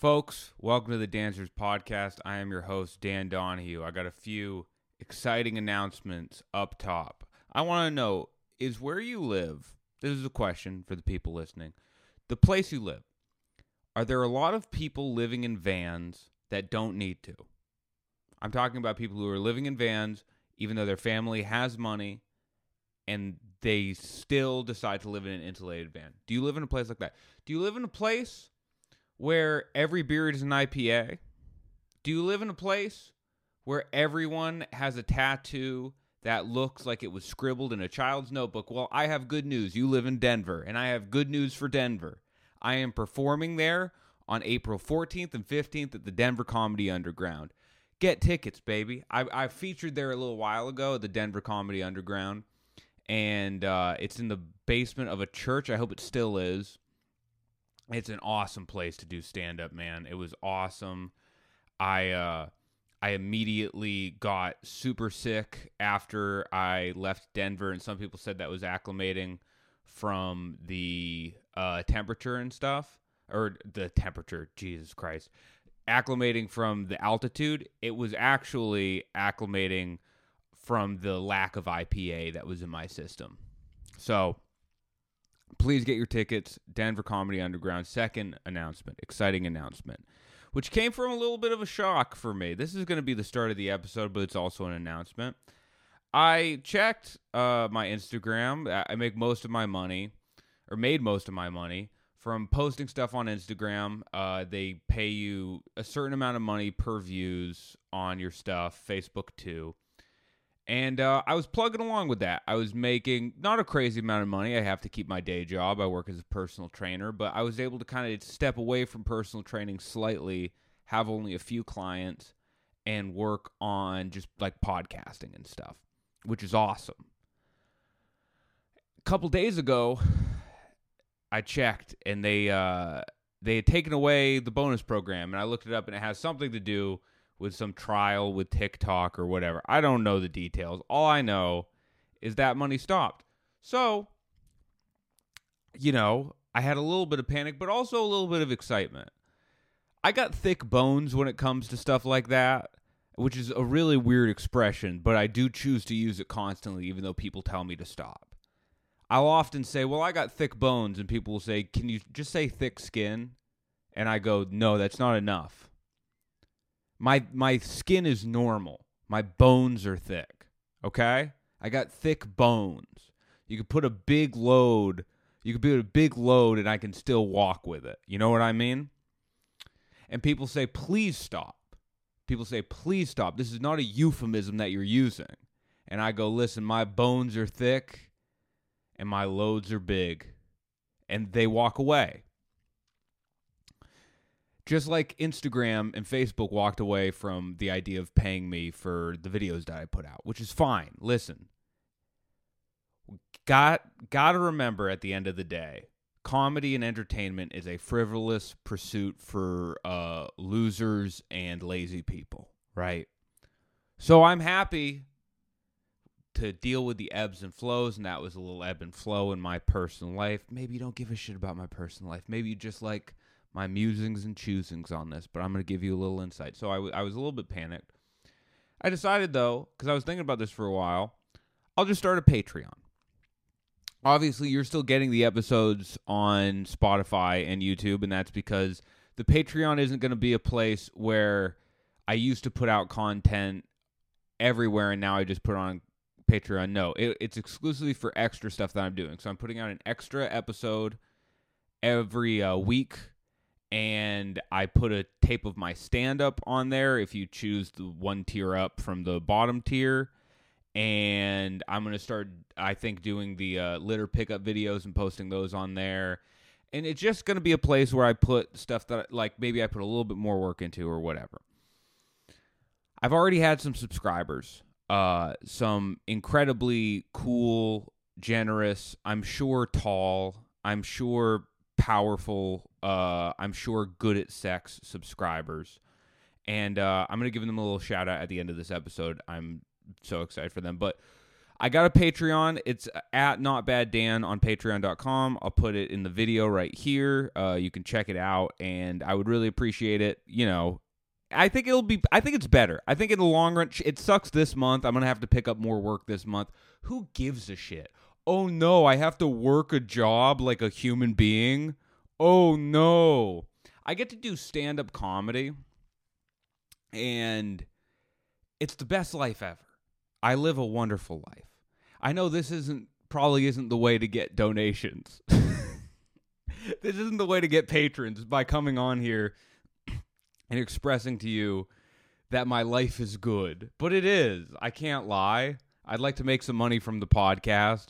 Folks, welcome to the Dancers Podcast. I am your host, Dan Donahue. I got a few exciting announcements up top. I want to know is where you live, this is a question for the people listening, the place you live, are there a lot of people living in vans that don't need to? I'm talking about people who are living in vans even though their family has money and they still decide to live in an insulated van. Do you live in a place like that? Do you live in a place where every beer is an IPA? Do you live in a place where everyone has a tattoo that looks like it was scribbled in a child's notebook? Well, I have good news. You live in Denver, and I have good news for Denver. I am performing there on April 14th and 15th at the Denver Comedy Underground. Get tickets, baby. I, I featured there a little while ago at the Denver Comedy Underground, and uh, it's in the basement of a church. I hope it still is it's an awesome place to do stand up, man. It was awesome. I uh I immediately got super sick after I left Denver and some people said that was acclimating from the uh temperature and stuff or the temperature, Jesus Christ. Acclimating from the altitude, it was actually acclimating from the lack of IPA that was in my system. So, please get your tickets. Denver Comedy Underground. Second announcement, exciting announcement, which came from a little bit of a shock for me. This is going to be the start of the episode, but it's also an announcement. I checked uh, my Instagram. I make most of my money, or made most of my money from posting stuff on Instagram. Uh, they pay you a certain amount of money per views on your stuff. Facebook too. And uh, I was plugging along with that. I was making not a crazy amount of money. I have to keep my day job. I work as a personal trainer, but I was able to kind of step away from personal training slightly, have only a few clients, and work on just like podcasting and stuff, which is awesome. A couple days ago, I checked and they uh, they had taken away the bonus program, and I looked it up, and it has something to do with some trial with TikTok or whatever. I don't know the details. All I know is that money stopped. So, you know, I had a little bit of panic, but also a little bit of excitement. I got thick bones when it comes to stuff like that, which is a really weird expression, but I do choose to use it constantly, even though people tell me to stop. I'll often say, Well, I got thick bones, and people will say, Can you just say thick skin? And I go, No, that's not enough. My my skin is normal. My bones are thick. Okay? I got thick bones. You could put a big load, you could put a big load and I can still walk with it. You know what I mean? And people say, "Please stop." People say, "Please stop. This is not a euphemism that you're using." And I go, "Listen, my bones are thick and my loads are big." And they walk away. Just like Instagram and Facebook walked away from the idea of paying me for the videos that I put out, which is fine. Listen, got got to remember at the end of the day, comedy and entertainment is a frivolous pursuit for uh, losers and lazy people, right? So I'm happy to deal with the ebbs and flows, and that was a little ebb and flow in my personal life. Maybe you don't give a shit about my personal life. Maybe you just like my musings and choosings on this, but I'm going to give you a little insight. So I, w- I was a little bit panicked. I decided, though, because I was thinking about this for a while, I'll just start a Patreon. Obviously, you're still getting the episodes on Spotify and YouTube, and that's because the Patreon isn't going to be a place where I used to put out content everywhere and now I just put on Patreon. No, it, it's exclusively for extra stuff that I'm doing. So I'm putting out an extra episode every uh, week and I put a tape of my stand up on there if you choose the one tier up from the bottom tier. And I'm going to start, I think, doing the uh, litter pickup videos and posting those on there. And it's just going to be a place where I put stuff that, like, maybe I put a little bit more work into or whatever. I've already had some subscribers, uh, some incredibly cool, generous, I'm sure tall, I'm sure powerful, uh, I'm sure good at sex subscribers. And uh, I'm going to give them a little shout out at the end of this episode. I'm so excited for them. But I got a Patreon. It's at Not Bad Dan on patreon.com. I'll put it in the video right here. Uh, you can check it out, and I would really appreciate it. You know, I think it'll be. I think it's better. I think in the long run, it sucks this month. I'm gonna have to pick up more work this month. Who gives a shit? Oh no, I have to work a job like a human being. Oh no, I get to do stand up comedy, and it's the best life ever. I live a wonderful life. I know this isn't probably isn't the way to get donations. this isn't the way to get patrons by coming on here and expressing to you that my life is good. But it is. I can't lie. I'd like to make some money from the podcast,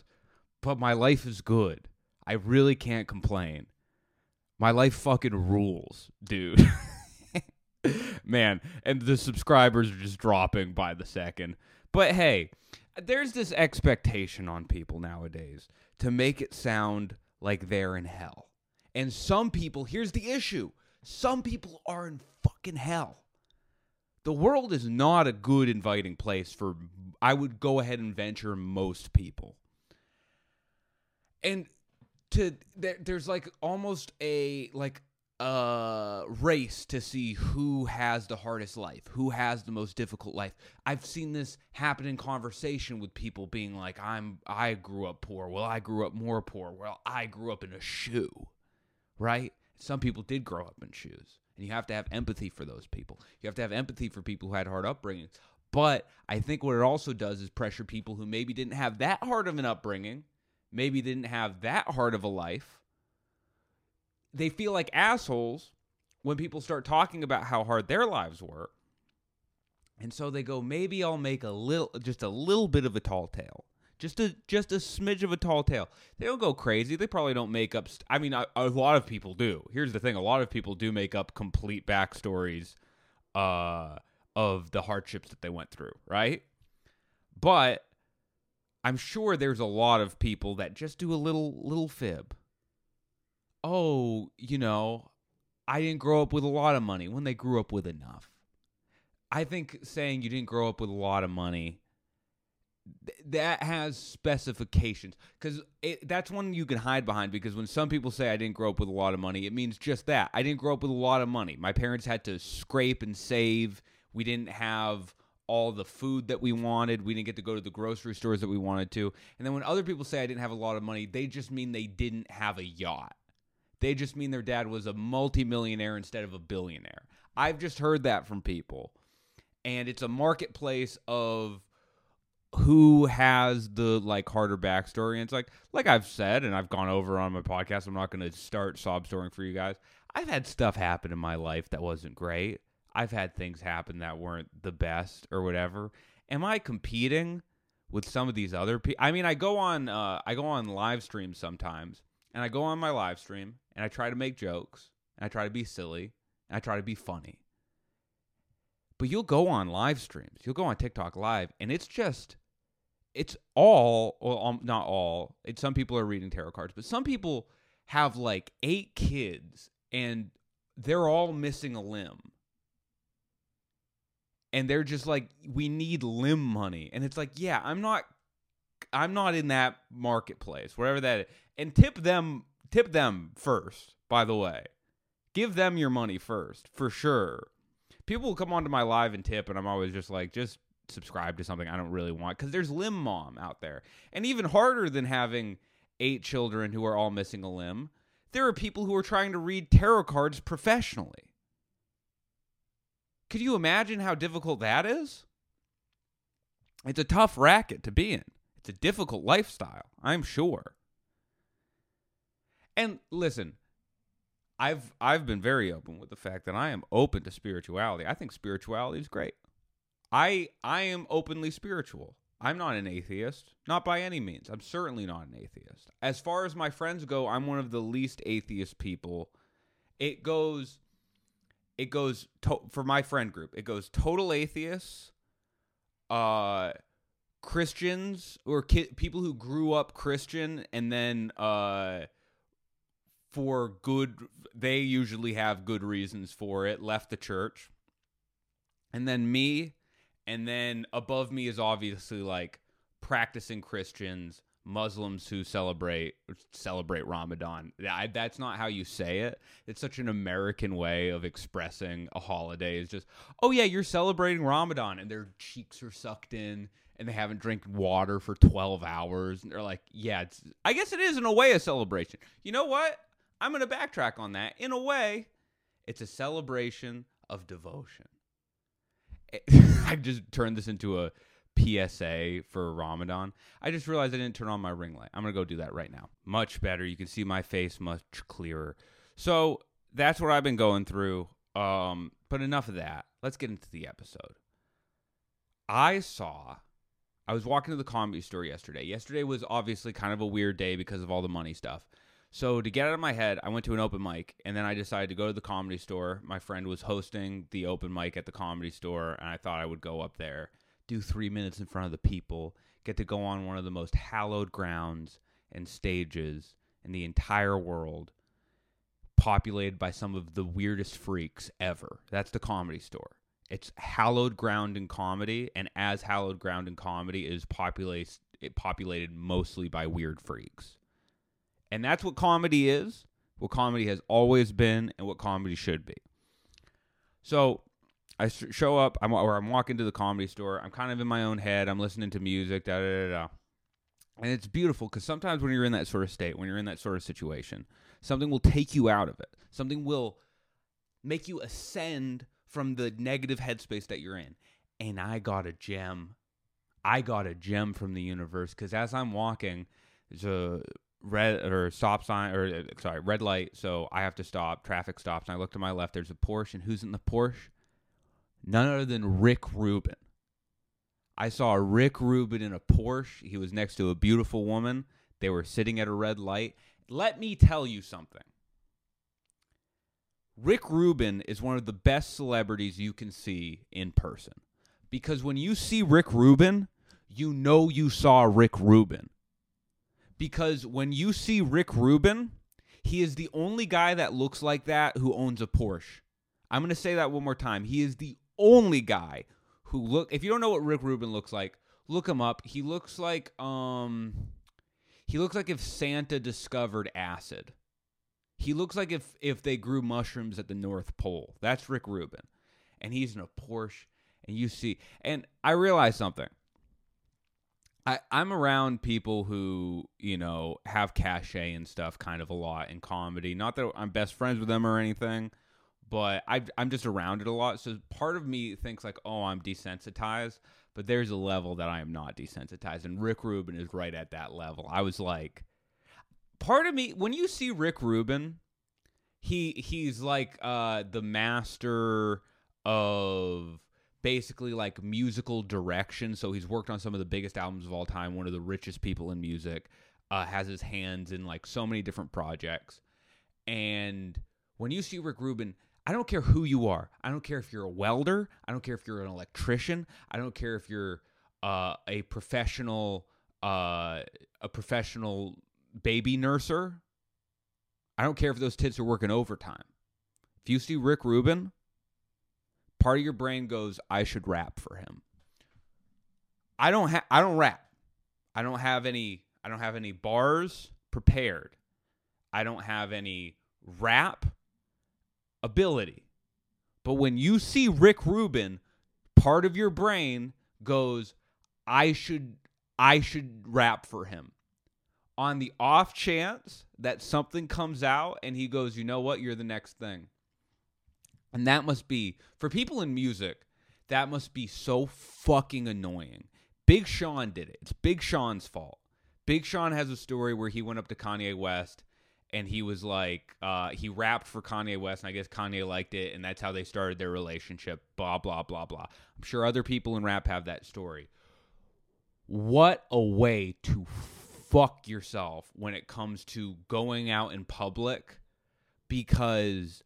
but my life is good. I really can't complain. My life fucking rules, dude. Man, and the subscribers are just dropping by the second. But hey, there's this expectation on people nowadays to make it sound like they're in hell. And some people, here's the issue some people are in fucking hell. The world is not a good inviting place for, I would go ahead and venture, most people. And to there, there's like almost a like a race to see who has the hardest life, who has the most difficult life. I've seen this happen in conversation with people being like, "I'm I grew up poor. Well, I grew up more poor. Well, I grew up in a shoe." Right? Some people did grow up in shoes. And you have to have empathy for those people. You have to have empathy for people who had hard upbringings. But I think what it also does is pressure people who maybe didn't have that hard of an upbringing, maybe didn't have that hard of a life, they feel like assholes when people start talking about how hard their lives were. And so they go, maybe I'll make a little, just a little bit of a tall tale. Just a just a smidge of a tall tale. They don't go crazy. They probably don't make up. St- I mean, a, a, lot of people do. Here's the thing: a lot of people do make up complete backstories uh, of the hardships that they went through, right? But I'm sure there's a lot of people that just do a little little fib oh, you know, I didn't grow up with a lot of money when they grew up with enough. I think saying you didn't grow up with a lot of money th- that has specifications because that's one you can hide behind because when some people say I didn't grow up with a lot of money, it means just that. I didn't grow up with a lot of money. My parents had to scrape and save. We didn't have all the food that we wanted. We didn't get to go to the grocery stores that we wanted to. And then when other people say I didn't have a lot of money, they just mean they didn't have a yacht. They just mean their dad was a multimillionaire instead of a billionaire. I've just heard that from people. And it's a marketplace of who has the like harder backstory. And it's like like I've said and I've gone over on my podcast. I'm not gonna start sob storing for you guys. I've had stuff happen in my life that wasn't great. I've had things happen that weren't the best or whatever. Am I competing with some of these other people? I mean, I go on uh, I go on live streams sometimes, and I go on my live stream, and I try to make jokes and I try to be silly and I try to be funny. But you'll go on live streams, you'll go on TikTok live, and it's just, it's all, well, um, not all. It's some people are reading tarot cards, but some people have like eight kids and they're all missing a limb. And they're just like, we need limb money. And it's like, yeah, I'm not I'm not in that marketplace, whatever that is. And tip them tip them first, by the way. Give them your money first, for sure. People will come onto my live and tip, and I'm always just like, just subscribe to something I don't really want because there's limb mom out there. And even harder than having eight children who are all missing a limb, there are people who are trying to read tarot cards professionally. Could you imagine how difficult that is? It's a tough racket to be in. It's a difficult lifestyle, I'm sure. And listen, I've I've been very open with the fact that I am open to spirituality. I think spirituality is great. I I am openly spiritual. I'm not an atheist, not by any means. I'm certainly not an atheist. As far as my friends go, I'm one of the least atheist people. It goes it goes to, for my friend group. It goes total atheists, uh Christians or ki- people who grew up Christian and then uh for good they usually have good reasons for it left the church and then me and then above me is obviously like practicing Christians, Muslims who celebrate celebrate Ramadan. I, that's not how you say it. It's such an American way of expressing a holiday. Is just, oh yeah, you're celebrating Ramadan, and their cheeks are sucked in, and they haven't drank water for twelve hours, and they're like, yeah, it's. I guess it is in a way a celebration. You know what? I'm gonna backtrack on that. In a way, it's a celebration of devotion. I've just turned this into a PSA for Ramadan. I just realized I didn't turn on my ring light. I'm going to go do that right now. Much better. You can see my face much clearer. So that's what I've been going through. Um, but enough of that. Let's get into the episode. I saw, I was walking to the comedy store yesterday. Yesterday was obviously kind of a weird day because of all the money stuff. So to get out of my head, I went to an open mic and then I decided to go to the comedy store. My friend was hosting the open mic at the comedy store and I thought I would go up there do three minutes in front of the people, get to go on one of the most hallowed grounds and stages in the entire world, populated by some of the weirdest freaks ever. That's the comedy store. It's hallowed ground in comedy, and as hallowed ground in comedy is populated, populated mostly by weird freaks. And that's what comedy is, what comedy has always been, and what comedy should be. So I show up, I'm or I'm walking to the comedy store. I'm kind of in my own head. I'm listening to music, da da da da. And it's beautiful because sometimes when you're in that sort of state, when you're in that sort of situation, something will take you out of it. Something will make you ascend from the negative headspace that you're in. And I got a gem. I got a gem from the universe because as I'm walking, there's a red or stop sign or uh, sorry, red light. So I have to stop. Traffic stops. And I look to my left. There's a Porsche. And who's in the Porsche? None other than Rick Rubin. I saw Rick Rubin in a Porsche. He was next to a beautiful woman. They were sitting at a red light. Let me tell you something. Rick Rubin is one of the best celebrities you can see in person. Because when you see Rick Rubin, you know you saw Rick Rubin. Because when you see Rick Rubin, he is the only guy that looks like that who owns a Porsche. I'm going to say that one more time. He is the only guy who look. If you don't know what Rick Rubin looks like, look him up. He looks like um, he looks like if Santa discovered acid. He looks like if if they grew mushrooms at the North Pole. That's Rick Rubin, and he's in a Porsche. And you see, and I realize something. I, I'm around people who, you know, have cachet and stuff kind of a lot in comedy. Not that I'm best friends with them or anything, but I, I'm just around it a lot. So part of me thinks like, oh, I'm desensitized, but there's a level that I am not desensitized, and Rick Rubin is right at that level. I was like, part of me when you see Rick Rubin, he he's like uh, the master of basically like musical direction. So he's worked on some of the biggest albums of all time. One of the richest people in music. Uh, has his hands in like so many different projects, and when you see Rick Rubin, I don't care who you are. I don't care if you're a welder. I don't care if you're an electrician. I don't care if you're uh, a professional uh, a professional baby nurser. I don't care if those tits are working overtime. If you see Rick Rubin, part of your brain goes, "I should rap for him." I don't. I don't rap. I don't have any. I don't have any bars prepared. I don't have any rap ability. But when you see Rick Rubin, part of your brain goes, I should I should rap for him. On the off chance that something comes out and he goes, you know what, you're the next thing. And that must be, for people in music, that must be so fucking annoying. Big Sean did it. It's Big Sean's fault. Big Sean has a story where he went up to Kanye West and he was like uh, he rapped for Kanye West, and I guess Kanye liked it, and that's how they started their relationship. Blah blah blah blah. I'm sure other people in rap have that story. What a way to fuck yourself when it comes to going out in public, because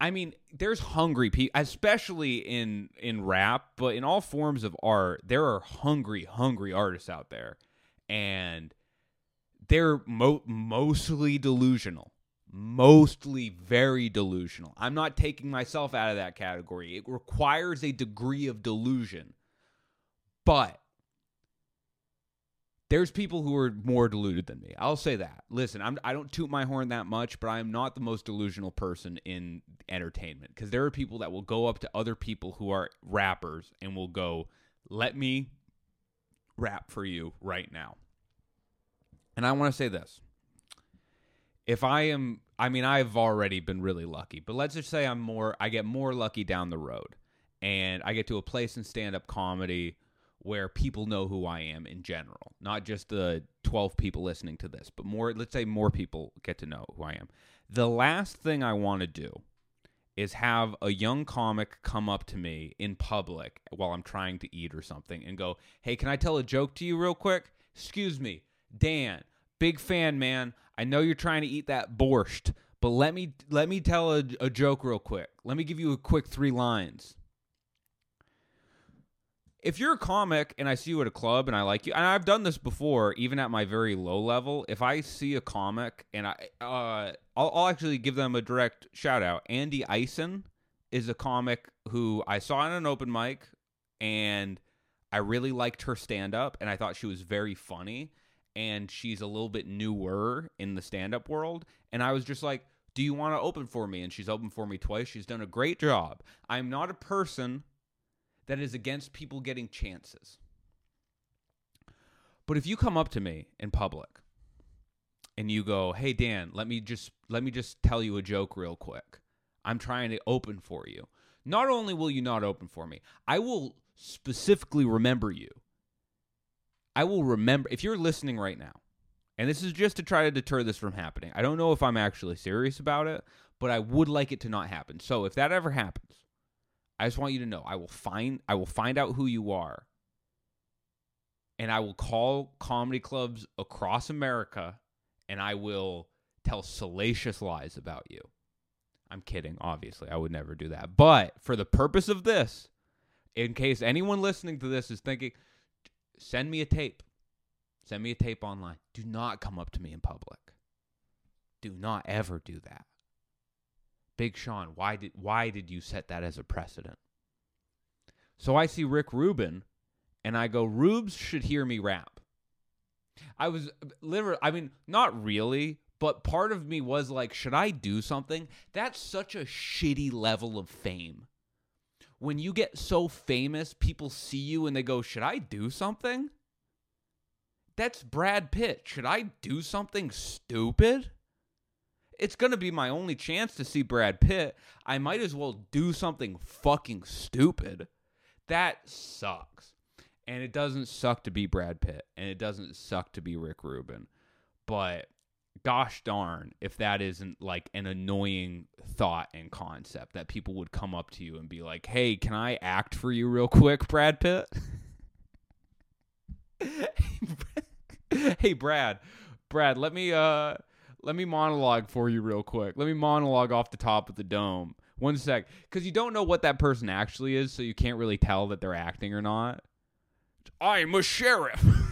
I mean, there's hungry people, especially in in rap, but in all forms of art, there are hungry, hungry artists out there, and they're mo- mostly delusional mostly very delusional. I'm not taking myself out of that category. It requires a degree of delusion. But There's people who are more deluded than me. I'll say that. Listen, I'm I don't toot my horn that much, but I'm not the most delusional person in entertainment because there are people that will go up to other people who are rappers and will go, "Let me rap for you right now." And I want to say this. If I am I mean I've already been really lucky, but let's just say I'm more I get more lucky down the road and I get to a place in stand-up comedy where people know who I am in general, not just the 12 people listening to this, but more, let's say more people get to know who I am. The last thing I want to do is have a young comic come up to me in public while I'm trying to eat or something and go, Hey, can I tell a joke to you real quick? Excuse me, Dan, big fan, man. I know you're trying to eat that borscht, but let me let me tell a, a joke real quick. Let me give you a quick three lines if you're a comic and I see you at a club and I like you, and I've done this before, even at my very low level, if I see a comic and I, uh, I'll, I'll actually give them a direct shout out. Andy Eisen is a comic who I saw in an open mic and I really liked her stand up and I thought she was very funny and she's a little bit newer in the stand up world. And I was just like, do you want to open for me? And she's opened for me twice. She's done a great job. I'm not a person that is against people getting chances. But if you come up to me in public and you go, "Hey Dan, let me just let me just tell you a joke real quick. I'm trying to open for you." Not only will you not open for me, I will specifically remember you. I will remember if you're listening right now. And this is just to try to deter this from happening. I don't know if I'm actually serious about it, but I would like it to not happen. So if that ever happens, I just want you to know I will find I will find out who you are. And I will call comedy clubs across America and I will tell salacious lies about you. I'm kidding, obviously. I would never do that. But for the purpose of this, in case anyone listening to this is thinking, send me a tape. Send me a tape online. Do not come up to me in public. Do not ever do that. Big Sean, why did why did you set that as a precedent? So I see Rick Rubin and I go, Rubes should hear me rap. I was literally I mean, not really, but part of me was like, should I do something? That's such a shitty level of fame. When you get so famous, people see you and they go, should I do something? That's Brad Pitt. Should I do something stupid? it's going to be my only chance to see Brad Pitt. I might as well do something fucking stupid. That sucks. And it doesn't suck to be Brad Pitt, and it doesn't suck to be Rick Rubin. But gosh darn, if that isn't like an annoying thought and concept that people would come up to you and be like, hey, can I act for you real quick, Brad Pitt? hey, Brad. Brad, let me, uh, let me monologue for you real quick. Let me monologue off the top of the dome. One sec. Because you don't know what that person actually is, so you can't really tell that they're acting or not. I'm a sheriff.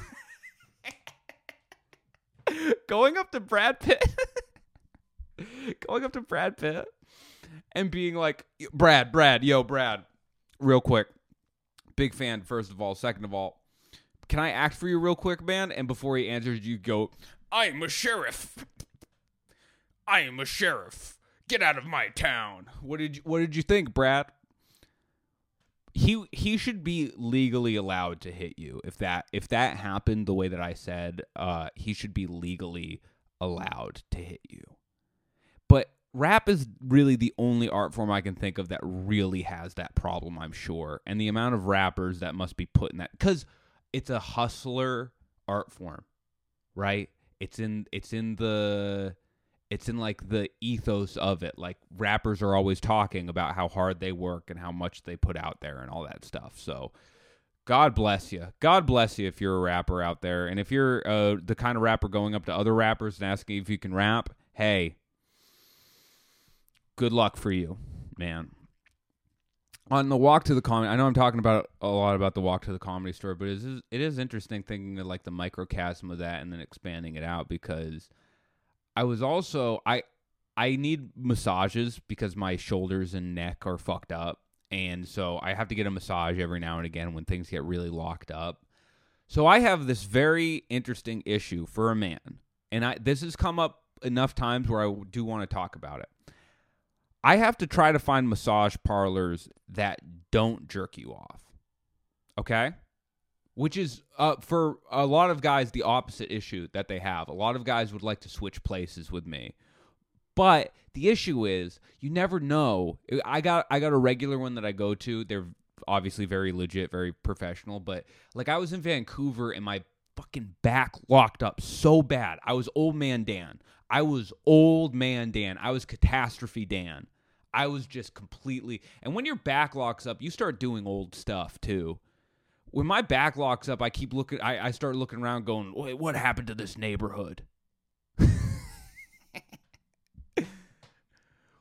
going up to Brad Pitt. going up to Brad Pitt and being like, Brad, Brad, yo, Brad, real quick. Big fan, first of all. Second of all, can I act for you real quick, man? And before he answers, you go, I'm a sheriff. I am a sheriff. Get out of my town. What did you, what did you think, Brad? He he should be legally allowed to hit you. If that if that happened the way that I said, uh, he should be legally allowed to hit you. But rap is really the only art form I can think of that really has that problem, I'm sure. And the amount of rappers that must be put in that cuz it's a hustler art form, right? It's in it's in the it's in like the ethos of it. Like rappers are always talking about how hard they work and how much they put out there and all that stuff. So God bless you. God bless you if you're a rapper out there. And if you're uh, the kind of rapper going up to other rappers and asking if you can rap, hey, good luck for you, man. On the walk to the comedy, I know I'm talking about a lot about the walk to the comedy store, but it is, it is interesting thinking of like the microcosm of that and then expanding it out because – I was also I I need massages because my shoulders and neck are fucked up. And so I have to get a massage every now and again when things get really locked up. So I have this very interesting issue for a man, and I this has come up enough times where I do want to talk about it. I have to try to find massage parlors that don't jerk you off. Okay? Which is uh, for a lot of guys the opposite issue that they have. A lot of guys would like to switch places with me. But the issue is you never know. I got I got a regular one that I go to. They're obviously very legit, very professional, but like I was in Vancouver and my fucking back locked up so bad. I was old man Dan. I was old man Dan. I was catastrophe Dan. I was just completely. And when your back locks up, you start doing old stuff too. When my back locks up, I keep looking. I, I start looking around, going, "Wait, what happened to this neighborhood?"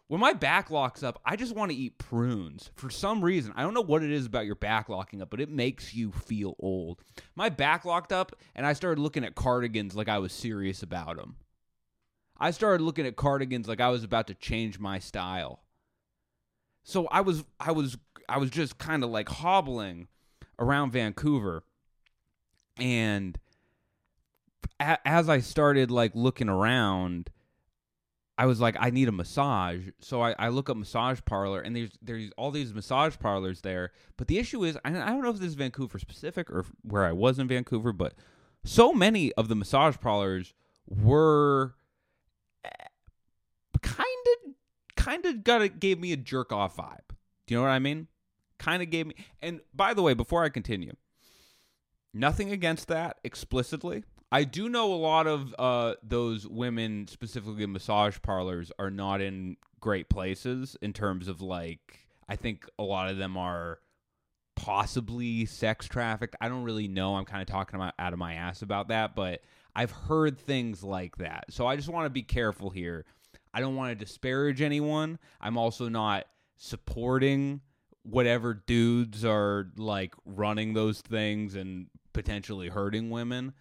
when my back locks up, I just want to eat prunes. For some reason, I don't know what it is about your back locking up, but it makes you feel old. My back locked up, and I started looking at cardigans like I was serious about them. I started looking at cardigans like I was about to change my style. So I was I was I was just kind of like hobbling around Vancouver and a- as I started like looking around I was like I need a massage so I, I look up massage parlor and there's there's all these massage parlors there but the issue is I, don't know if this is Vancouver specific or where I was in Vancouver but so many of the massage parlors were eh, kind of kind of got gave me a jerk off vibe. Do you know what I mean? Kind of gave me. And by the way, before I continue, nothing against that explicitly. I do know a lot of uh, those women, specifically in massage parlors, are not in great places in terms of like. I think a lot of them are possibly sex trafficked. I don't really know. I'm kind of talking about out of my ass about that, but I've heard things like that. So I just want to be careful here I don't want to disparage anyone. I'm also not supporting whatever dudes are like running those things and potentially hurting women.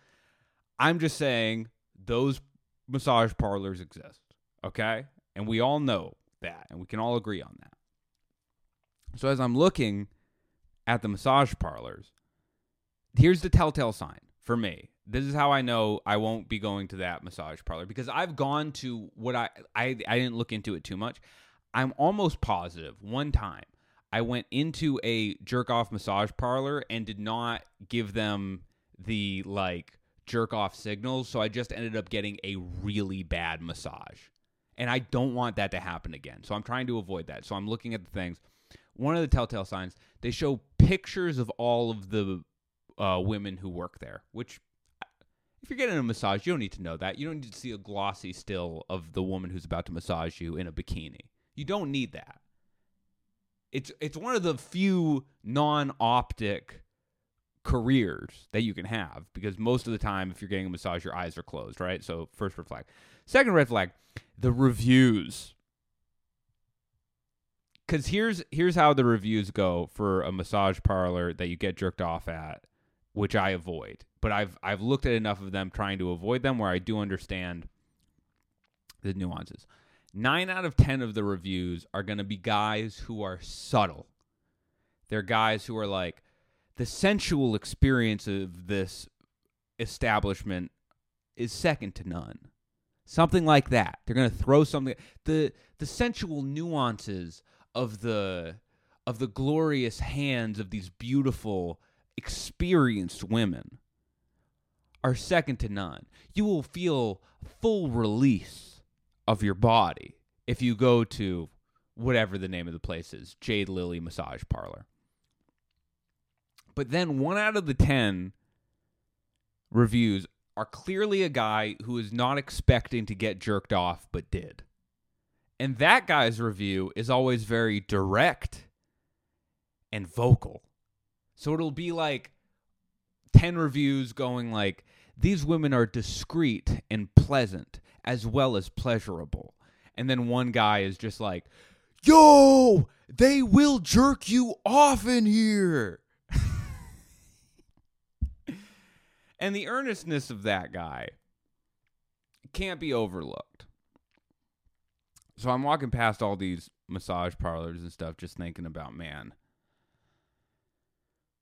I'm just saying those massage parlors exist, okay? And we all know that, and we can all agree on that. So as I'm looking at the massage parlors, here's the telltale sign for me this is how I know I won't be going to that massage parlor because I've gone to what I I, I didn't look into it too much. I'm almost positive one time I went into a jerk off massage parlor and did not give them the like jerk off signals, so I just ended up getting a really bad massage. And I don't want that to happen again. So I'm trying to avoid that. So I'm looking at the things. One of the telltale signs, they show pictures of all of the uh, women who work there, which if you're getting a massage, you don't need to know that. You don't need to see a glossy still of the woman who's about to massage you in a bikini. You don't need that. It's it's one of the few non-optic careers that you can have because most of the time if you're getting a massage your eyes are closed, right? So first red flag. Second red flag, the reviews. Cuz here's here's how the reviews go for a massage parlor that you get jerked off at, which I avoid but I've I've looked at enough of them trying to avoid them where I do understand the nuances. Nine out of ten of the reviews are going to be guys who are subtle. They're guys who are like the sensual experience of this establishment is second to none. Something like that. They're going to throw something the the sensual nuances of the of the glorious hands of these beautiful experienced women are second to none. You will feel full release of your body if you go to whatever the name of the place is Jade Lily Massage Parlor. But then one out of the 10 reviews are clearly a guy who is not expecting to get jerked off but did. And that guy's review is always very direct and vocal. So it'll be like 10 reviews going like these women are discreet and pleasant as well as pleasurable. And then one guy is just like, "Yo, they will jerk you off in here." and the earnestness of that guy can't be overlooked. So I'm walking past all these massage parlors and stuff just thinking about, man,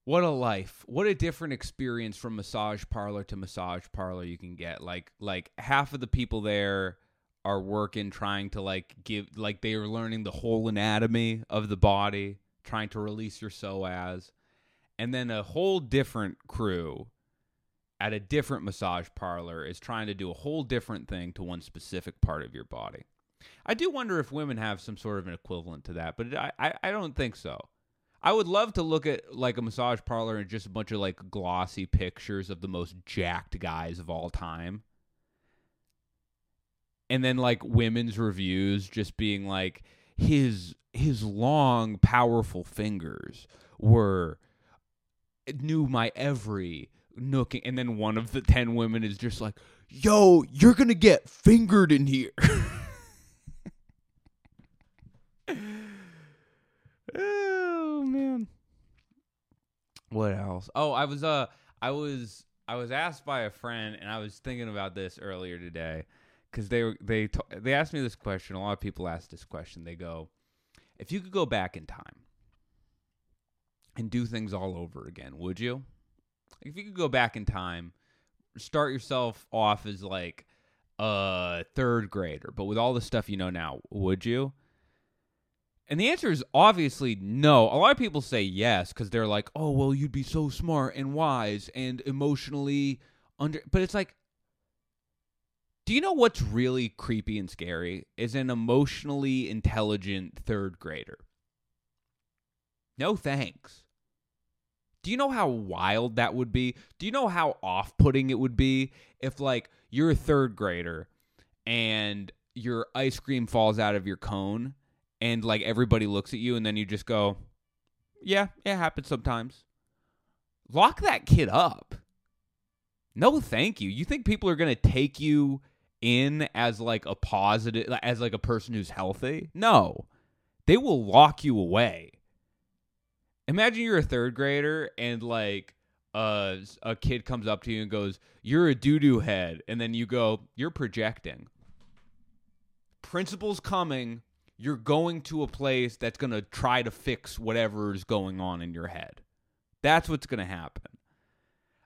what a life. What a different experience from massage parlor to massage parlor you can get. Like like half of the people there are working trying to like give like they are learning the whole anatomy of the body, trying to release your psoas. And then a whole different crew at a different massage parlor is trying to do a whole different thing to one specific part of your body. I do wonder if women have some sort of an equivalent to that, but I, I don't think so. I would love to look at like a massage parlor and just a bunch of like glossy pictures of the most jacked guys of all time. And then like women's reviews just being like his his long powerful fingers were knew my every nook and then one of the 10 women is just like yo you're gonna get fingered in here oh man what else? Oh i was uh i was i was asked by a friend and i was thinking about this earlier today because they were they they asked me this question. A lot of people ask this question. They go if you could go back in time and do things all over again would you? If you could go back in time start yourself off as like a third grader but with all the stuff you know now would you and the answer is obviously no. A lot of people say yes because they're like, oh, well, you'd be so smart and wise and emotionally under. But it's like, do you know what's really creepy and scary? Is an emotionally intelligent third grader. No thanks. Do you know how wild that would be? Do you know how off putting it would be if, like, you're a third grader and your ice cream falls out of your cone? And like everybody looks at you and then you just go, yeah, it happens sometimes. Lock that kid up. No, thank you. You think people are going to take you in as like a positive, as like a person who's healthy? No, they will lock you away. Imagine you're a third grader and like uh, a kid comes up to you and goes, You're a doo doo head. And then you go, You're projecting. Principal's coming you're going to a place that's going to try to fix whatever is going on in your head. That's what's going to happen.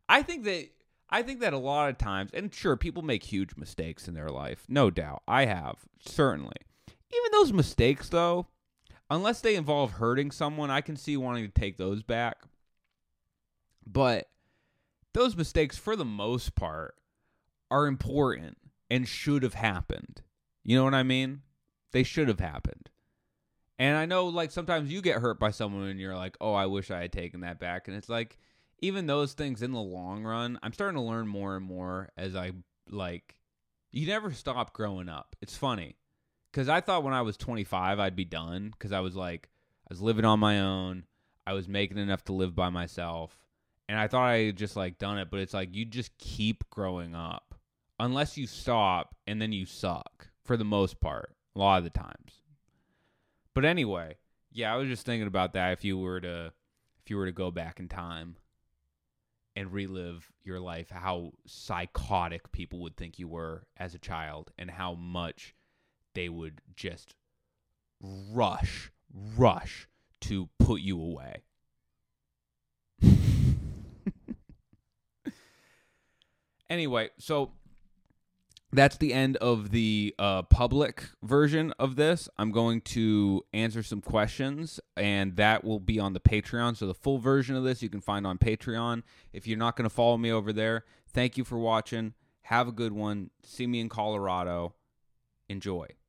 I think that I think that a lot of times, and sure, people make huge mistakes in their life, no doubt. I have certainly. Even those mistakes, though, unless they involve hurting someone, I can see wanting to take those back. But those mistakes, for the most part, are important and should have happened. You know what I mean? They should have happened. And I know like sometimes you get hurt by someone and you're like, "Oh, I wish I had taken that back." And it's like even those things in the long run, I'm starting to learn more and more as I like you never stop growing up. It's funny. Cuz I thought when I was 25 I'd be done cuz I was like I was living on my own. I was making enough to live by myself. And I thought I had just like done it, but it's like you just keep growing up unless you stop and then you suck for the most part a lot of the times. But anyway, yeah, I was just thinking about that if you were to if you were to go back in time and relive your life, how psychotic people would think you were as a child and how much they would just rush, rush to put you away. anyway, so that's the end of the uh, public version of this. I'm going to answer some questions, and that will be on the Patreon. So, the full version of this you can find on Patreon. If you're not going to follow me over there, thank you for watching. Have a good one. See me in Colorado. Enjoy.